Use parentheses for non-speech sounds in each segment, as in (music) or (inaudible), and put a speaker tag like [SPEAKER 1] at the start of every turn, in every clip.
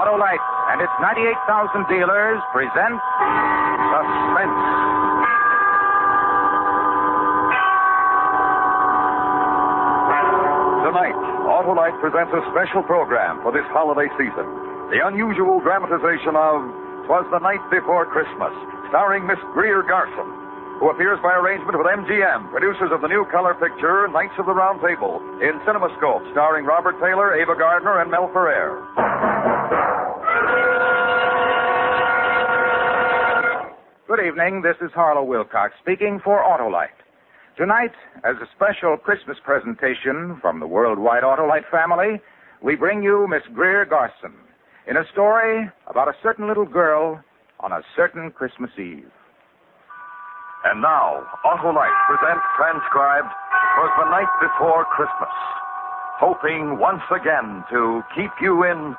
[SPEAKER 1] Autolite and its 98,000 dealers present Suspense.
[SPEAKER 2] Tonight, Autolite presents a special program for this holiday season. The unusual dramatization of Twas the Night Before Christmas, starring Miss Greer Garson, who appears by arrangement with MGM, producers of the new color picture Knights of the Round Table, in CinemaScope, starring Robert Taylor, Ava Gardner, and Mel Ferrer.
[SPEAKER 1] Good evening. This is Harlow Wilcox speaking for Autolite. Tonight, as a special Christmas presentation from the worldwide Autolite family, we bring you Miss Greer Garson in a story about a certain little girl on a certain Christmas Eve.
[SPEAKER 2] And now, Autolite presents transcribed Twas the Night Before Christmas, hoping once again to keep you in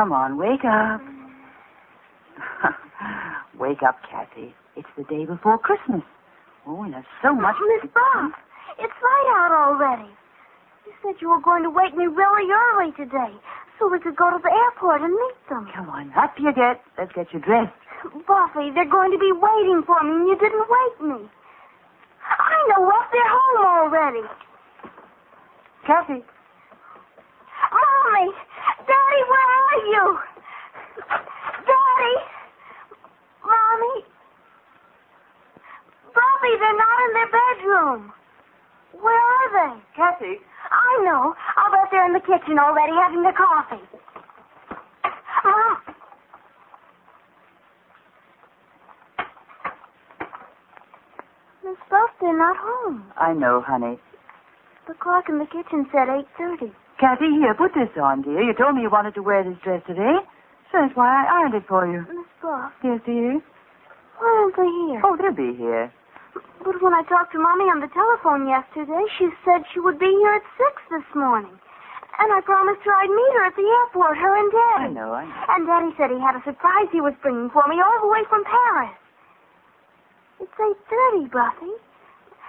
[SPEAKER 3] Come on, wake up. (laughs) wake up, Kathy. It's the day before Christmas. Oh, and there's so much.
[SPEAKER 4] Oh, Miss Bob, it's light out already. You said you were going to wake me really early today so we could go to the airport and meet them.
[SPEAKER 3] Come on, up you get. Let's get you dressed.
[SPEAKER 4] Buffy, they're going to be waiting for me and you didn't wake me. I know what, they're home already.
[SPEAKER 3] Kathy.
[SPEAKER 4] Mommy! Daddy, where are you? Daddy! Mommy! Buffy, they're not in their bedroom. Where are they?
[SPEAKER 3] Kathy.
[SPEAKER 4] I know. I'll bet they're in the kitchen already having their coffee. Mom. Miss Buff, they're not home.
[SPEAKER 3] I know, honey.
[SPEAKER 4] The clock in the kitchen said 8.30.
[SPEAKER 3] Kathy, here, put this on, dear. You told me you wanted to wear this dress today. So that's why I ironed it for you.
[SPEAKER 4] Miss Buff,
[SPEAKER 3] Yes, dear.
[SPEAKER 4] why aren't they here?
[SPEAKER 3] Oh, they'll be here.
[SPEAKER 4] But when I talked to Mommy on the telephone yesterday, she said she would be here at 6 this morning. And I promised her I'd meet her at the airport, her and Daddy.
[SPEAKER 3] I know, I know.
[SPEAKER 4] And Daddy said he had a surprise he was bringing for me all the way from Paris. It's 8.30, Buffy.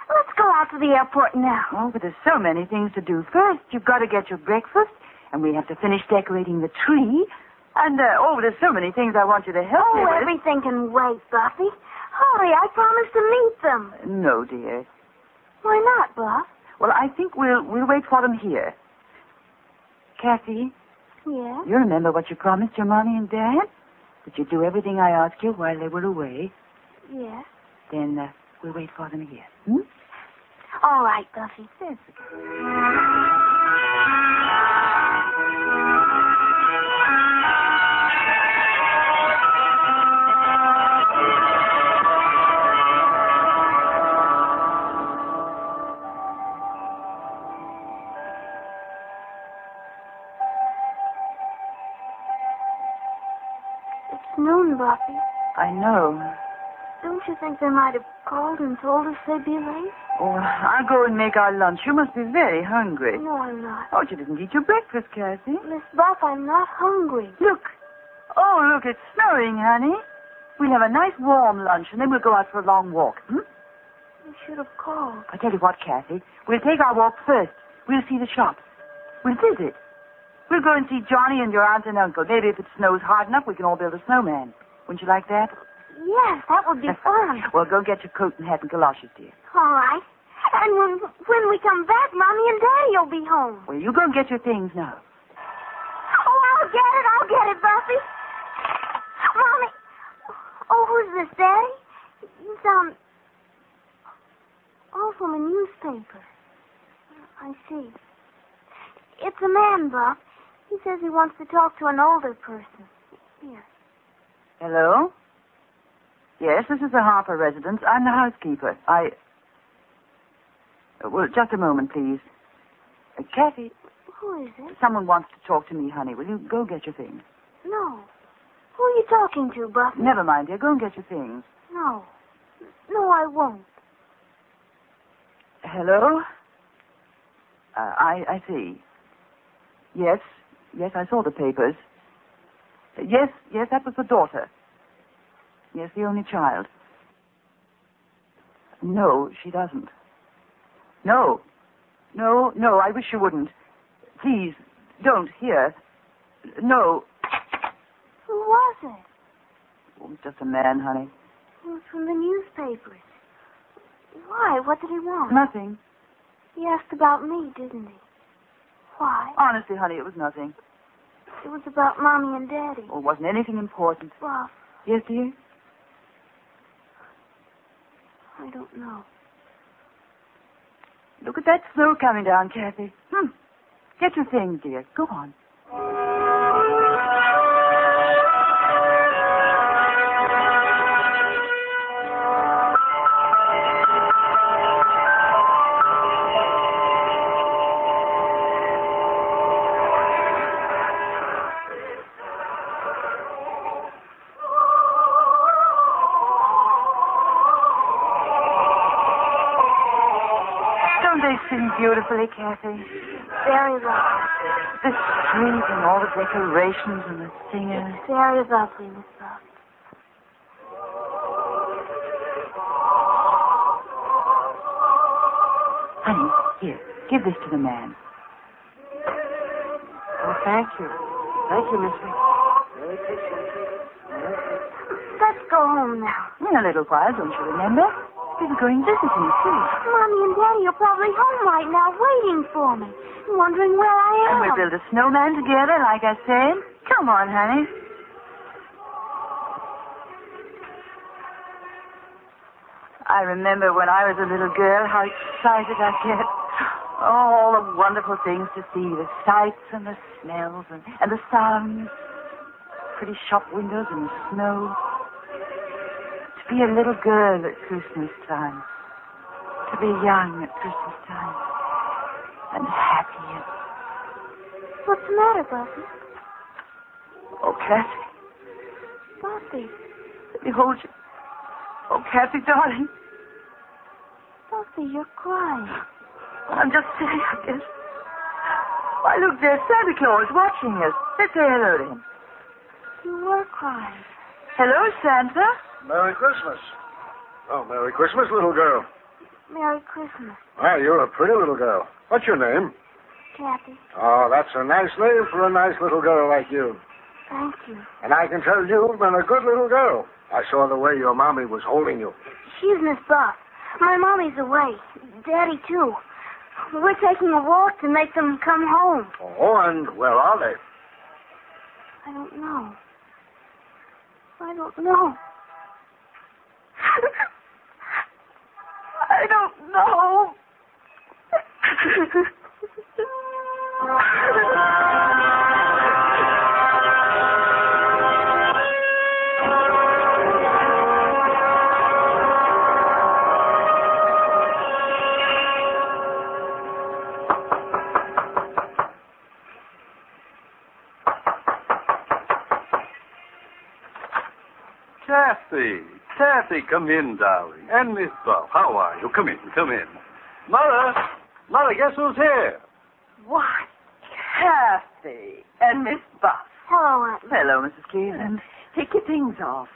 [SPEAKER 4] Let's go out to the airport now.
[SPEAKER 3] Oh, but there's so many things to do. First, you've got to get your breakfast, and we have to finish decorating the tree. And, uh, oh, there's so many things I want you to help me
[SPEAKER 4] Oh,
[SPEAKER 3] with.
[SPEAKER 4] everything can wait, Buffy. Hurry, I promised to meet them.
[SPEAKER 3] No, dear.
[SPEAKER 4] Why not, Buff?
[SPEAKER 3] Well, I think we'll we'll wait for them here. Kathy,
[SPEAKER 4] Yes?
[SPEAKER 3] you remember what you promised your mommy and dad? That you'd do everything I asked you while they were away.
[SPEAKER 4] Yes.
[SPEAKER 3] Then uh, we'll wait for them here. Hmm?
[SPEAKER 4] All right, Buffy.
[SPEAKER 3] Yes.
[SPEAKER 4] It's noon, Buffy.
[SPEAKER 3] I know.
[SPEAKER 4] Don't you think they might have called and told us they'd be late?
[SPEAKER 3] Oh, I'll go and make our lunch. You must be very hungry.
[SPEAKER 4] No, I'm not.
[SPEAKER 3] Oh, you didn't eat your breakfast, Kathy.
[SPEAKER 4] Miss Buff, I'm not hungry.
[SPEAKER 3] Look. Oh, look, it's snowing, honey. We'll have a nice warm lunch, and then we'll go out for a long walk. Hmm?
[SPEAKER 4] You should have called.
[SPEAKER 3] I tell you what, Kathy. We'll take our walk first. We'll see the shops. We'll visit. We'll go and see Johnny and your aunt and uncle. Maybe if it snows hard enough, we can all build a snowman. Wouldn't you like that?
[SPEAKER 4] Yes, that would be fun.
[SPEAKER 3] Well, go get your coat and hat and galoshes, dear.
[SPEAKER 4] All right. And when when we come back, Mommy and Daddy will be home.
[SPEAKER 3] Well, you go and get your things now.
[SPEAKER 4] Oh, I'll get it. I'll get it, Buffy. Mommy. Oh, who's this, Daddy? He's, um... Oh, from a newspaper. I see. It's a man, Buff. He says he wants to talk to an older person. Here.
[SPEAKER 3] Hello? Yes, this is the Harper residence. I'm the housekeeper. I. Well, just a moment, please. Uh, Kathy,
[SPEAKER 4] Who is it?
[SPEAKER 3] someone wants to talk to me, honey. Will you go get your things?
[SPEAKER 4] No. Who are you talking to, Buffy?
[SPEAKER 3] Never mind, dear. Go and get your things.
[SPEAKER 4] No. No, I won't.
[SPEAKER 3] Hello? Uh, I, I see. Yes, yes, I saw the papers. Yes, yes, that was the daughter. Yes, the only child. No, she doesn't. No. No, no, I wish you wouldn't. Please, don't, here. No.
[SPEAKER 4] Who was it?
[SPEAKER 3] Oh, it's just a man, honey.
[SPEAKER 4] It was from the newspapers. Why? What did he want?
[SPEAKER 3] Nothing.
[SPEAKER 4] He asked about me, didn't he? Why?
[SPEAKER 3] Honestly, honey, it was nothing.
[SPEAKER 4] It was about Mommy and Daddy.
[SPEAKER 3] Oh, it wasn't anything important.
[SPEAKER 4] Well,
[SPEAKER 3] Yes, dear?
[SPEAKER 4] I don't know.
[SPEAKER 3] Look at that snow coming down, Kathy. Hmm. Get your things, dear. Go on. Sing beautifully, Kathy?
[SPEAKER 4] Very lovely.
[SPEAKER 3] The street and all the decorations and the singers.
[SPEAKER 4] Very lovely, Miss Buff.
[SPEAKER 3] Honey, here, give this to the man.
[SPEAKER 5] Oh, thank you. Thank you, Miss Vick.
[SPEAKER 4] Let's go home now.
[SPEAKER 3] In a little while, don't you remember? We were going visiting, too.
[SPEAKER 4] Mommy and Daddy are probably home right now waiting for me, wondering where I am.
[SPEAKER 3] And we'll build a snowman together, like I said. Come on, honey. I remember when I was a little girl how excited I'd get. Oh, all the wonderful things to see, the sights and the smells and, and the sounds. Pretty shop windows and the snow. To be a little girl at Christmas time. To be young at Christmas time. And happy and
[SPEAKER 4] What's the matter, Buffy?
[SPEAKER 3] Oh, Kathy,
[SPEAKER 4] Buffy.
[SPEAKER 3] let me hold you. Oh, Kathy, darling.
[SPEAKER 4] Buffy, you're crying.
[SPEAKER 3] I'm just silly, I guess. Why, look, there's Santa Claus watching us. Let's say hello to him.
[SPEAKER 4] You were crying.
[SPEAKER 3] Hello, Santa.
[SPEAKER 6] Merry Christmas. Oh, Merry Christmas, little girl.
[SPEAKER 4] Merry Christmas,
[SPEAKER 6] Well, you're a pretty little girl. What's your name?
[SPEAKER 4] Kathy.
[SPEAKER 6] Oh, that's a nice name for a nice little girl like you.
[SPEAKER 4] Thank you.
[SPEAKER 6] And I can tell you've been a good little girl. I saw the way your mommy was holding you.
[SPEAKER 4] She's Miss Buff. My mommy's away. Daddy, too. We're taking a walk to make them come home.
[SPEAKER 6] Oh, and where are they?
[SPEAKER 4] I don't know. I don't know. I don't know.
[SPEAKER 2] Kathy,
[SPEAKER 7] Kathy, come in, darling. And Miss Buff, how are you? Come in, come in. Mother, Mother, guess who's here?
[SPEAKER 3] Why, Kathy and Miss Buff.
[SPEAKER 4] Hello, Aunt.
[SPEAKER 3] Hello, Mrs. Keelan. Take your things off.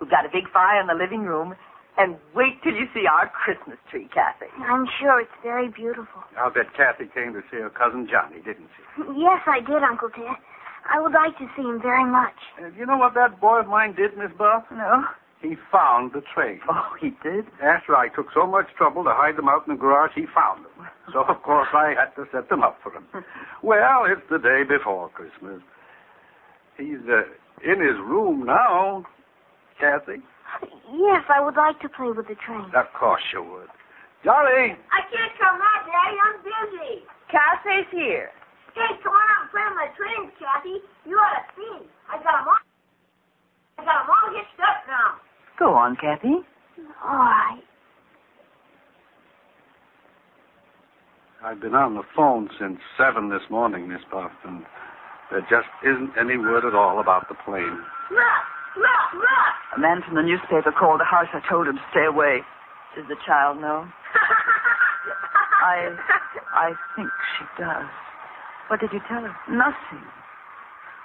[SPEAKER 3] We've got a big fire in the living room. And wait till you see our Christmas tree, Kathy.
[SPEAKER 4] I'm sure it's very beautiful.
[SPEAKER 7] I'll bet Kathy came to see her cousin Johnny, didn't she?
[SPEAKER 4] Yes, I did, Uncle Ted. I would like to see him very much.
[SPEAKER 7] Uh, you know what that boy of mine did, Miss Buff?
[SPEAKER 3] No?
[SPEAKER 7] He found the train. (laughs)
[SPEAKER 3] Oh, he did?
[SPEAKER 7] After I took so much trouble to hide them out in the garage, he found them. (laughs) So, of course, I had to set them up for him. (laughs) well, it's the day before Christmas. He's uh, in his room now, Kathy.
[SPEAKER 4] Yes, I would like to play with the train.
[SPEAKER 7] Of course you would. Johnny!
[SPEAKER 8] I can't come out, Daddy. I'm busy.
[SPEAKER 3] Kathy's here.
[SPEAKER 8] Hey, come on out and play with my trains, Kathy. You ought to see. I got 'em all. I got 'em all hitched up now.
[SPEAKER 3] Go on, Kathy.
[SPEAKER 4] All right.
[SPEAKER 7] I've been on the phone since 7 this morning, Miss Buff, and there just isn't any word at all about the plane.
[SPEAKER 8] Look, look, look.
[SPEAKER 3] A man from the newspaper called the house. I told him to stay away. Does the child know? (laughs) I, I think she does. What did you tell her? Nothing.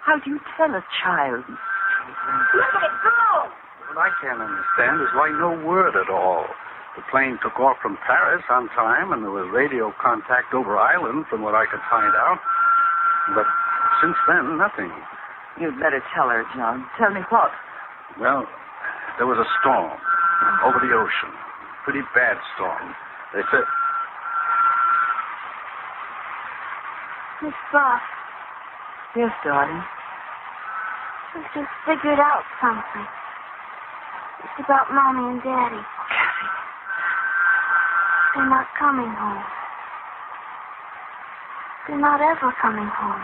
[SPEAKER 3] How do you tell a child?
[SPEAKER 8] Look at it go.
[SPEAKER 7] What I can't understand is why no word at all. The plane took off from Paris on time, and there was radio contact over Ireland, from what I could find out. But since then, nothing.
[SPEAKER 3] You'd better tell her, John. Tell me what?
[SPEAKER 7] Well, there was a storm over the ocean. Pretty bad storm. They said.
[SPEAKER 4] Miss Buff,
[SPEAKER 3] Yes, darling.
[SPEAKER 4] I've just figured out something. It's about Mommy and Daddy.
[SPEAKER 3] Kathy.
[SPEAKER 4] They're not coming home. They're not ever coming home.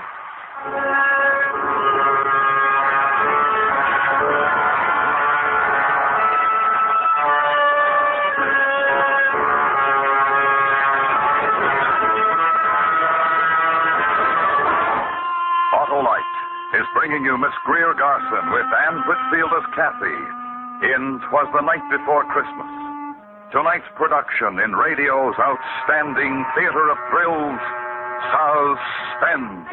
[SPEAKER 2] Autolite is bringing you Miss Greer Garson with Anne Whitfield as Kathy in Twas the Night Before Christmas. Tonight's production in radio's outstanding theater of thrills, Suspense.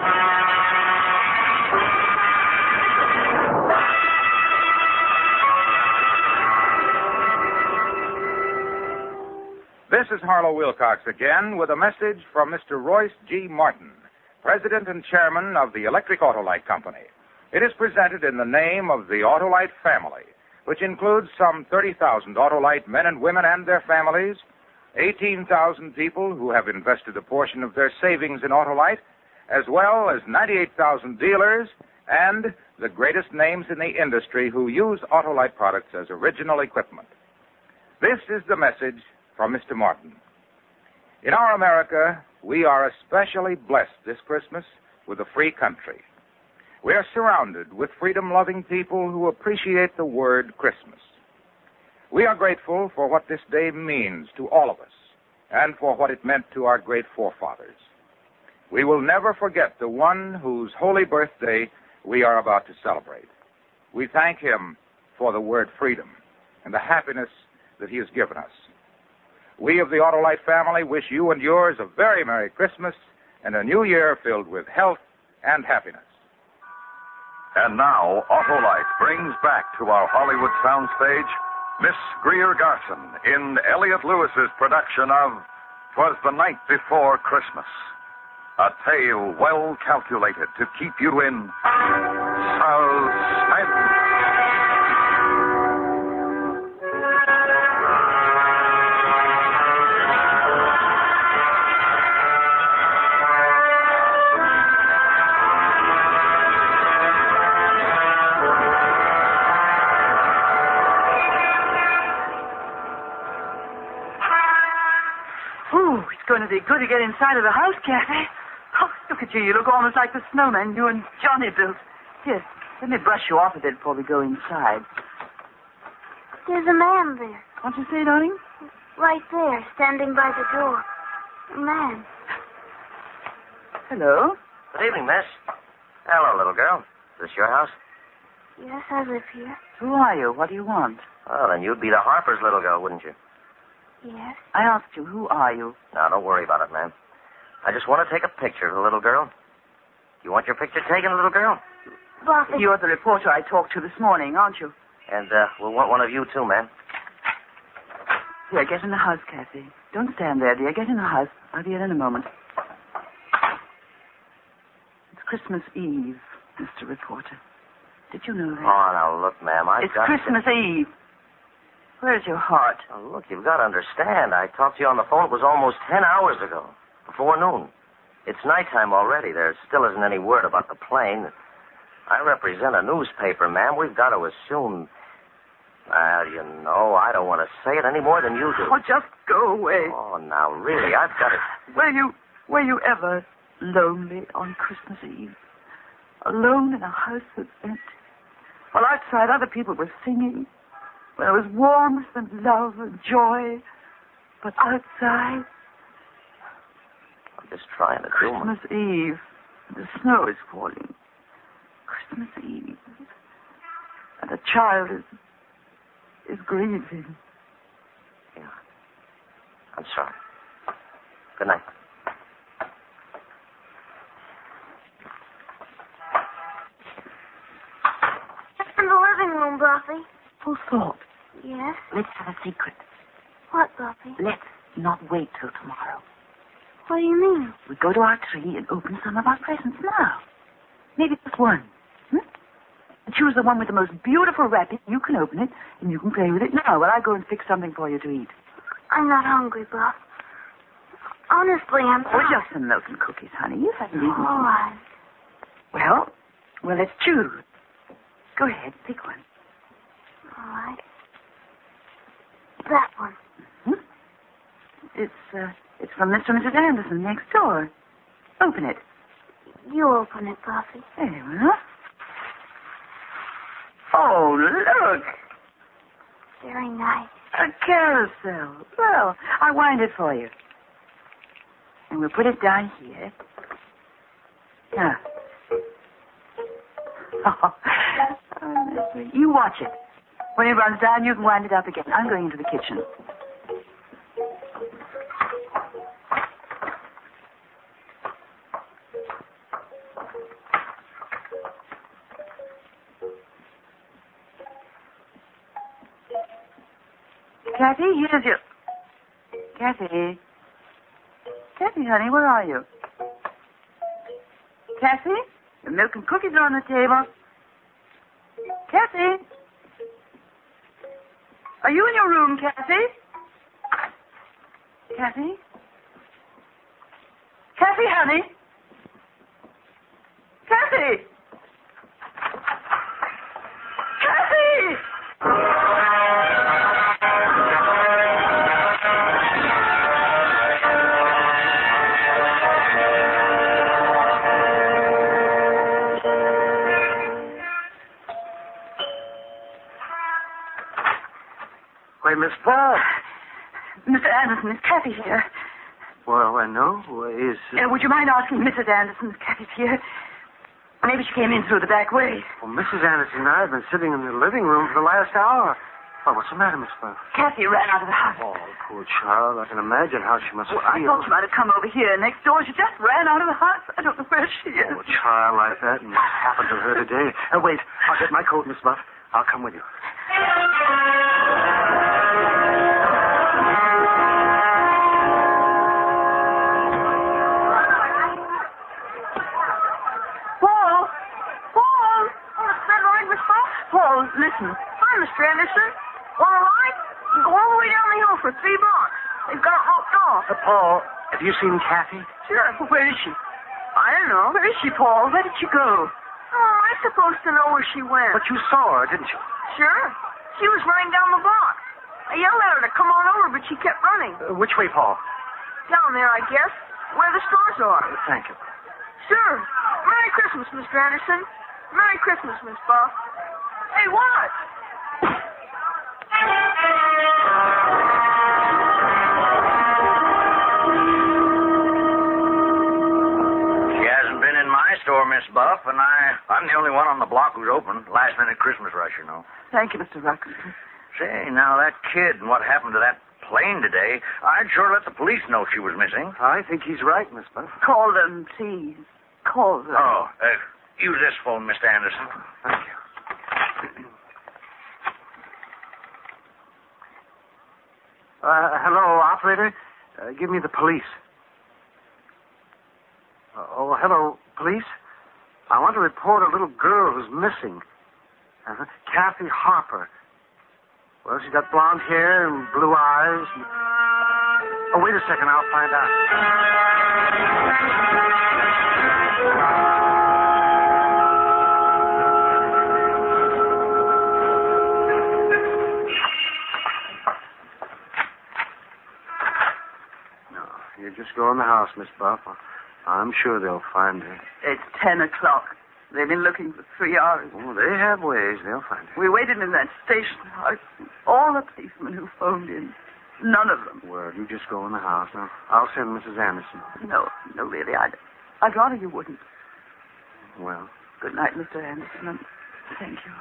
[SPEAKER 1] This is Harlow Wilcox again with a message from Mr. Royce G. Martin, President and Chairman of the Electric Autolite Company. It is presented in the name of the Autolite family, which includes some 30,000 Autolite men and women and their families, 18,000 people who have invested a portion of their savings in Autolite, as well as 98,000 dealers and the greatest names in the industry who use Autolite products as original equipment. This is the message from Mr. Martin. In our America, we are especially blessed this Christmas with a free country. We are surrounded with freedom loving people who appreciate the word Christmas. We are grateful for what this day means to all of us and for what it meant to our great forefathers. We will never forget the one whose holy birthday we are about to celebrate. We thank him for the word freedom and the happiness that he has given us. We of the Autolite family wish you and yours a very Merry Christmas and a new year filled with health and happiness.
[SPEAKER 2] And now, Autolite brings back to our Hollywood soundstage Miss Greer Garson in Elliot Lewis's production of Twas the Night Before Christmas. A tale well calculated to keep you in
[SPEAKER 3] going to be good to get inside of the house, Kathy. Oh, look at you. You look almost like the snowman you and Johnny built. Here, let me brush you off a bit before we go inside.
[SPEAKER 4] There's a man there,
[SPEAKER 3] What'd you say, darling?
[SPEAKER 4] right there, standing by the door. A man.
[SPEAKER 3] Hello.
[SPEAKER 9] Good evening, miss. Hello, little girl. Is this your house?
[SPEAKER 4] Yes, I live here.
[SPEAKER 3] Who are you? What do you want?
[SPEAKER 9] Well, then you'd be the Harper's little girl, wouldn't you?
[SPEAKER 4] Yes.
[SPEAKER 3] I asked you, who are you?
[SPEAKER 9] Now, don't worry about it, ma'am. I just want to take a picture of the little girl. You want your picture taken, little girl?
[SPEAKER 4] Buffy.
[SPEAKER 3] You're the reporter I talked to this morning, aren't you?
[SPEAKER 9] And uh, we'll want one of you, too, ma'am.
[SPEAKER 3] Here, get in the house, Kathy. Don't stand there, dear. Get in the house. I'll be in in a moment. It's Christmas Eve, Mr. Reporter. Did you know that?
[SPEAKER 9] Oh, now, look, ma'am, I've
[SPEAKER 3] it's
[SPEAKER 9] got
[SPEAKER 3] Christmas Eve. Where's your heart?
[SPEAKER 9] Oh, look, you've got to understand. I talked to you on the phone. It was almost ten hours ago, before noon. It's nighttime already. There still isn't any word about the plane. I represent a newspaper, ma'am. We've got to assume. Well, you know, I don't want to say it any more than you do.
[SPEAKER 3] Oh, just go away.
[SPEAKER 9] Oh, now, really, I've got to. (sighs)
[SPEAKER 3] Were you were you ever lonely on Christmas Eve? Alone in a house that's empty? While outside other people were singing. When there was warmth and love and joy. But outside,
[SPEAKER 9] I'm just trying to do my...
[SPEAKER 3] Christmas Eve, the snow is falling. Christmas Eve. And a child is is grieving.
[SPEAKER 9] Yeah. I'm sorry. Good night.
[SPEAKER 4] In the living room, Buffy.
[SPEAKER 5] Thought?
[SPEAKER 4] Yes.
[SPEAKER 5] Let's have a secret.
[SPEAKER 4] What, Buffy?
[SPEAKER 5] Let's not wait till tomorrow.
[SPEAKER 4] What do you mean?
[SPEAKER 5] We go to our tree and open some of our presents now. Maybe just one. Hmm? Choose the one with the most beautiful wrapping. You can open it, and you can play with it now while I go and fix something for you to eat.
[SPEAKER 4] I'm not hungry, Buff. Honestly, I'm
[SPEAKER 3] Oh,
[SPEAKER 4] not.
[SPEAKER 3] just some milk and cookies, honey. You haven't eaten.
[SPEAKER 4] All right.
[SPEAKER 3] Well, well, let's choose. Go ahead, pick one.
[SPEAKER 4] All right. That one.
[SPEAKER 3] It's uh, it's from Mr. and Mrs. Anderson next door. Open it.
[SPEAKER 4] You open it, Buffy.
[SPEAKER 3] There we are. Oh, look!
[SPEAKER 4] Very nice.
[SPEAKER 3] A carousel. Well, I wind it for you. And we'll put it down here. Now. (laughs) Oh, you watch it. When it runs down, you can wind it up again. I'm going into the kitchen. Kathy, here's your. Kathy. Kathy, honey, where are you? Kathy? The milk and cookies are on the table. Kathy? Are you in your room, Kathy? Kathy? Kathy, honey? Kathy!
[SPEAKER 6] Why, Miss Paul.
[SPEAKER 3] Mr. Anderson, is Kathy here?
[SPEAKER 6] Well, I know. Is.
[SPEAKER 3] Uh, would you mind asking Mrs. Anderson if Kathy's here? Maybe she came in through the back way.
[SPEAKER 6] Well, Mrs. Anderson and I have been sitting in the living room for the last hour. Well, what's the matter, Miss Buff?
[SPEAKER 3] Kathy ran out of the house.
[SPEAKER 6] Oh, poor child. I can imagine how she must
[SPEAKER 3] Well, I
[SPEAKER 6] feel.
[SPEAKER 3] thought she might have come over here next door. She just ran out of the house. I don't know where she is.
[SPEAKER 6] Oh, a child like that, and what happened to her today? Uh, wait, I'll get my coat, Miss Buff. I'll come with you.
[SPEAKER 3] Paul, listen.
[SPEAKER 8] Hi, Mr. Anderson. Want a ride? You go all the way down the hill for three blocks. They've got locked off.
[SPEAKER 6] Uh, Paul, have you seen Kathy?
[SPEAKER 8] Sure.
[SPEAKER 3] Where is she?
[SPEAKER 8] I don't know.
[SPEAKER 3] Where is she, Paul? Where did she go?
[SPEAKER 8] Oh, am I supposed to know where she went?
[SPEAKER 6] But you saw her, didn't you?
[SPEAKER 8] Sure. She was running down the block. I yelled at her to come on over, but she kept running.
[SPEAKER 6] Uh, which way, Paul?
[SPEAKER 8] Down there, I guess, where the stores are.
[SPEAKER 6] Thank you.
[SPEAKER 8] Sure. Merry Christmas, Mr. Anderson. Merry Christmas, Miss Buff. Hey, what?
[SPEAKER 9] She hasn't been in my store,
[SPEAKER 10] Miss Buff, and I, I'm the only one on the block who's open. Last minute Christmas rush, you know.
[SPEAKER 3] Thank you, Mr. Ruckinson.
[SPEAKER 10] Say, now that kid and what happened to that plane today, I'd sure let the police know she was missing.
[SPEAKER 6] I think he's right, Miss Buff.
[SPEAKER 3] Call them, please. Call them.
[SPEAKER 10] Oh, uh, use this phone, Mr. Anderson.
[SPEAKER 6] Thank you. Uh, hello, operator. Uh, give me the police. Uh, oh, hello, police. I want to report a little girl who's missing. Uh, Kathy Harper. Well, she's got blonde hair and blue eyes. And... Oh, wait a second. I'll find out. Just go in the house, Miss Buff. I'm sure they'll find her.
[SPEAKER 3] It's ten o'clock. They've been looking for three hours.
[SPEAKER 6] Oh, they have ways. They'll find her.
[SPEAKER 3] We waited in that station house. All the policemen who phoned in. None of them.
[SPEAKER 6] Well, you just go in the house now. I'll send Mrs. Anderson.
[SPEAKER 3] No, no, really, I'd, I'd rather you wouldn't.
[SPEAKER 6] Well,
[SPEAKER 3] Good night, Mr. Anderson, and thank you.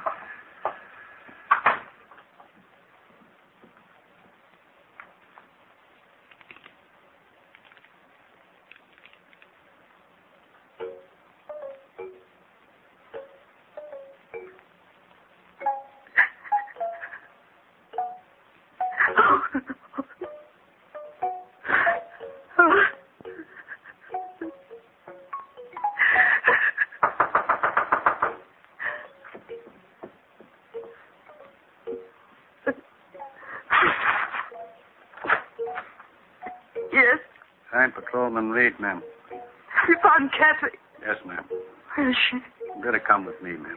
[SPEAKER 6] Patrolman Reed, ma'am.
[SPEAKER 3] found Kathy.
[SPEAKER 6] Yes, ma'am.
[SPEAKER 3] Where is she?
[SPEAKER 6] You better come with me, ma'am.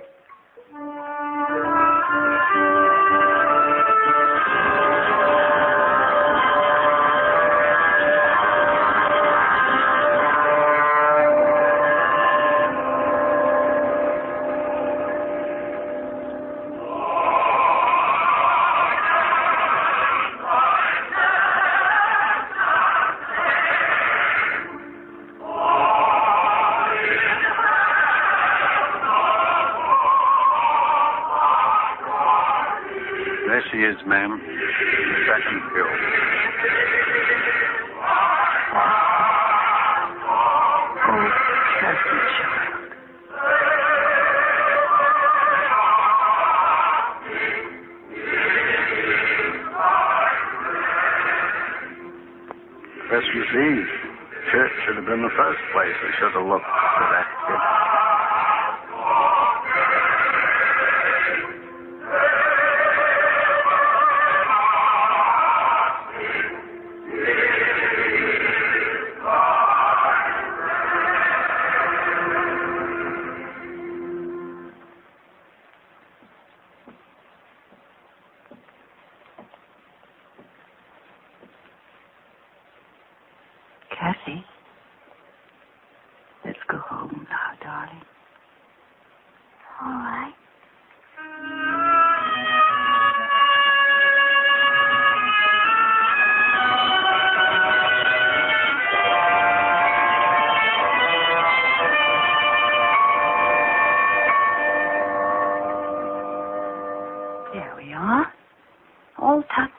[SPEAKER 6] Christmas Eve. Church should have been the first place we should have looked for that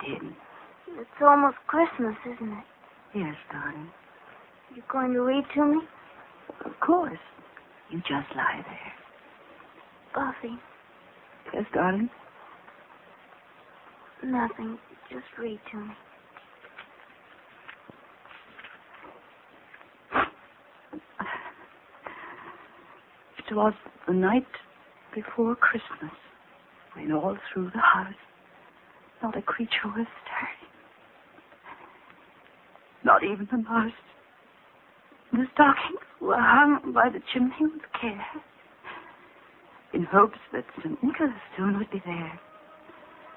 [SPEAKER 4] All
[SPEAKER 3] tucked in.
[SPEAKER 4] It's almost Christmas, isn't it?
[SPEAKER 3] Yes, darling.
[SPEAKER 4] You're going to read to me?
[SPEAKER 3] Of course. You just lie there.
[SPEAKER 4] Buffy,
[SPEAKER 3] Yes, darling.
[SPEAKER 4] nothing. Just read to me.
[SPEAKER 3] It was the night before Christmas when all through the house not a creature was stirring. Not even the mouse. The stockings were hung by the chimney with care, in hopes that St. Nicholas soon would be there.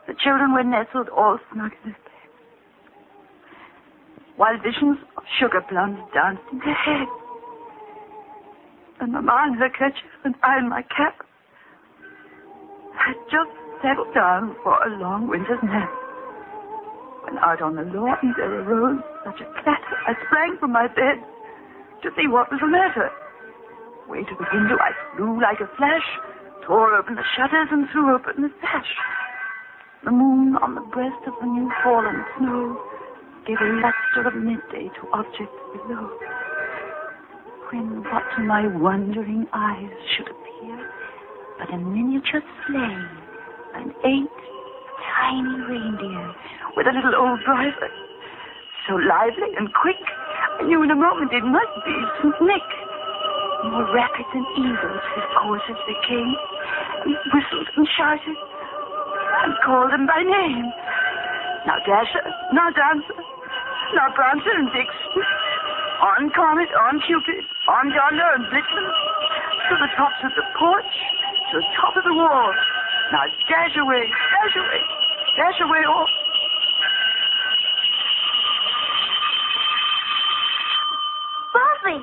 [SPEAKER 3] The children were nestled all snug in their bed, while visions of sugar plums danced in their heads. And Mamma in her kerchief and I in my cap had just settled down for a long winter's nap. When out on the lawn there arose such a clatter, I sprang from my bed to see what was the matter. Halfway to the window, I flew like a flash, tore open the shutters, and threw open the sash. The moon on the breast of the new fallen snow gave a luster of midday to objects below. When what to my wondering eyes should appear but a miniature sleigh and eight tiny reindeer with a little old driver. So lively and quick, I knew in a moment it must be St. Nick. More rapid than eagles his coursers they came, and whistled and shouted, and called them by name. Now Dasher, now Dancer, now Prancer and Vixen, on Comet, on Cupid, on Donder and Blitzen, to the tops of the porch, to the top of the wall. Now dash away, dash away, dash away all.
[SPEAKER 4] Buffy!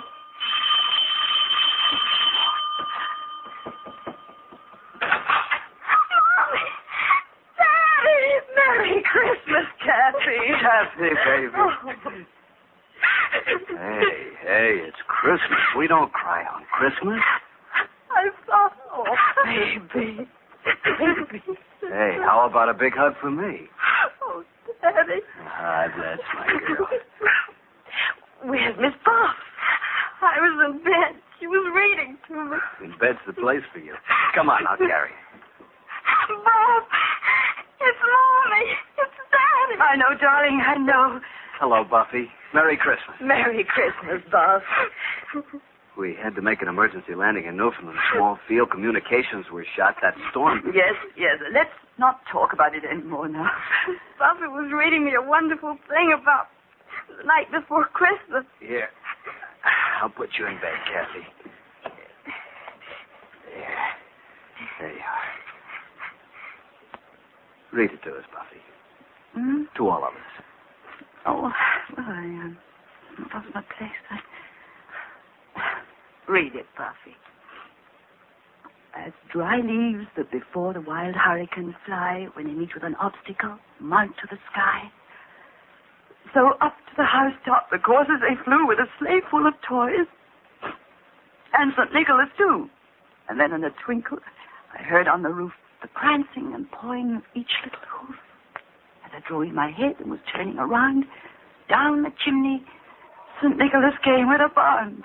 [SPEAKER 3] Daddy! Merry Christmas, Kathy!
[SPEAKER 6] Kathy, baby. Oh. Hey, hey, it's Christmas. We don't cry on Christmas.
[SPEAKER 3] I thought, oh, baby. Baby.
[SPEAKER 6] Hey, how about a big hug from me?
[SPEAKER 3] Oh, Daddy.
[SPEAKER 6] Ah, that's my girl.
[SPEAKER 3] Where's Miss Buff? I was in bed. She was reading to me.
[SPEAKER 6] In bed's the place for you. Come on, I'll carry you.
[SPEAKER 3] Buff! It's Mommy! It's Daddy! I know, darling, I know.
[SPEAKER 6] Hello, Buffy. Merry Christmas.
[SPEAKER 3] Merry Christmas, Buff.
[SPEAKER 6] We had to make an emergency landing in Newfoundland. Small field communications were shot. That storm.
[SPEAKER 3] Yes, yes. Let's not talk about it anymore now. (laughs) Buffy was reading me a wonderful thing about the night before Christmas.
[SPEAKER 6] Here. I'll put you in bed, Kathy. There. There you are. Read it to us, Buffy.
[SPEAKER 3] Hmm?
[SPEAKER 6] To all of us.
[SPEAKER 3] Oh, well, I um, lost my place. I... Read it, Buffy. As dry leaves that before the wild hurricanes fly when they meet with an obstacle, mount to the sky. So up to the housetop the coursers they flew with a sleigh full of toys. And St. Nicholas, too. And then in a twinkle, I heard on the roof the prancing and pawing of each little hoof. As I drew in my head and was turning around, down the chimney, St. Nicholas came with a bound.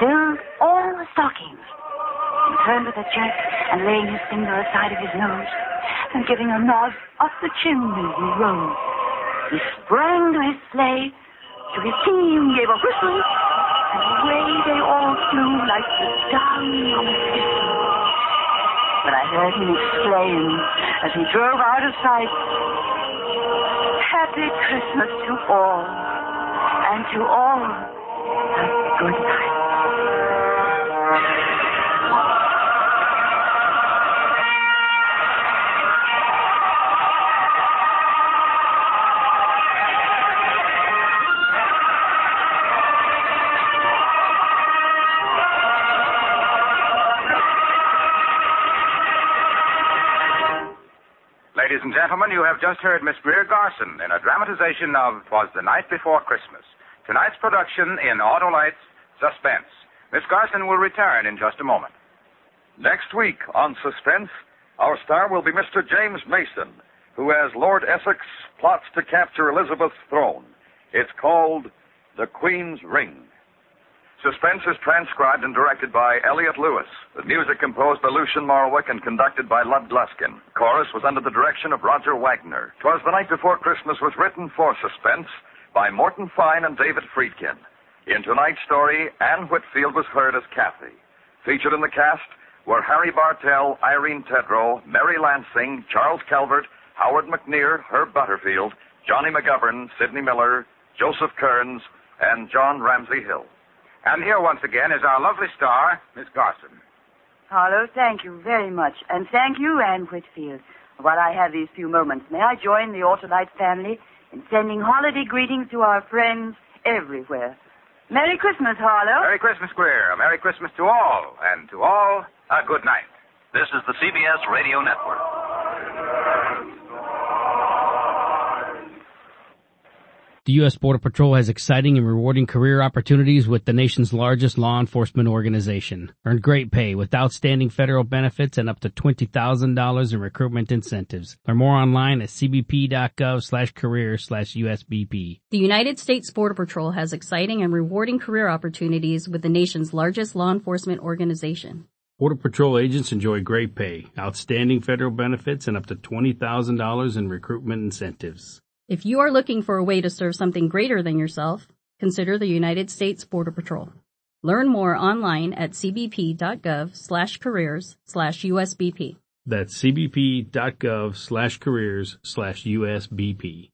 [SPEAKER 3] filled all the stockings. He turned with a jerk and laying his finger aside of his nose and giving a nod up the chimney he rose. He sprang to his sleigh, to his team gave a whistle, and away they all flew like the down on a thistle. But I heard him exclaim as he drove out of sight, Happy Christmas to all, and to all a good night.
[SPEAKER 1] And gentlemen, you have just heard Miss Greer Garson in a dramatization of Twas the Night Before Christmas. Tonight's production in Autolite's Suspense. Miss Garson will return in just a moment.
[SPEAKER 2] Next week on Suspense, our star will be Mr. James Mason, who, as Lord Essex, plots to capture Elizabeth's throne. It's called The Queen's Ring. Suspense is transcribed and directed by Elliot Lewis. The music composed by Lucien Moraweck and conducted by Lud Gluskin. Chorus was under the direction of Roger Wagner. Twas the Night Before Christmas was written for Suspense by Morton Fine and David Friedkin. In tonight's story, Anne Whitfield was heard as Kathy. Featured in the cast were Harry Bartell, Irene Tedrow, Mary Lansing, Charles Calvert, Howard McNear, Herb Butterfield, Johnny McGovern, Sidney Miller, Joseph Kearns, and John Ramsey Hill.
[SPEAKER 1] And here once again is our lovely star, Miss Garson.
[SPEAKER 5] Harlow, thank you very much. And thank you, Anne Whitfield. While I have these few moments, may I join the Autolite family in sending holiday greetings to our friends everywhere. Merry Christmas, Harlow.
[SPEAKER 1] Merry Christmas, Greer. A Merry Christmas to all. And to all, a good night.
[SPEAKER 11] This is the CBS Radio Network.
[SPEAKER 12] The U.S. Border Patrol has exciting and rewarding career opportunities with the nation's largest law enforcement organization. Earn great pay with outstanding federal benefits and up to $20,000 in recruitment incentives. Learn more online at cbp.gov slash career slash USBP.
[SPEAKER 13] The United States Border Patrol has exciting and rewarding career opportunities with the nation's largest law enforcement organization.
[SPEAKER 12] Border Patrol agents enjoy great pay, outstanding federal benefits, and up to $20,000 in recruitment incentives.
[SPEAKER 13] If you are looking for a way to serve something greater than yourself, consider the United States Border Patrol. Learn more online at cbp.gov slash careers slash USBP.
[SPEAKER 12] That's cbp.gov slash careers slash USBP.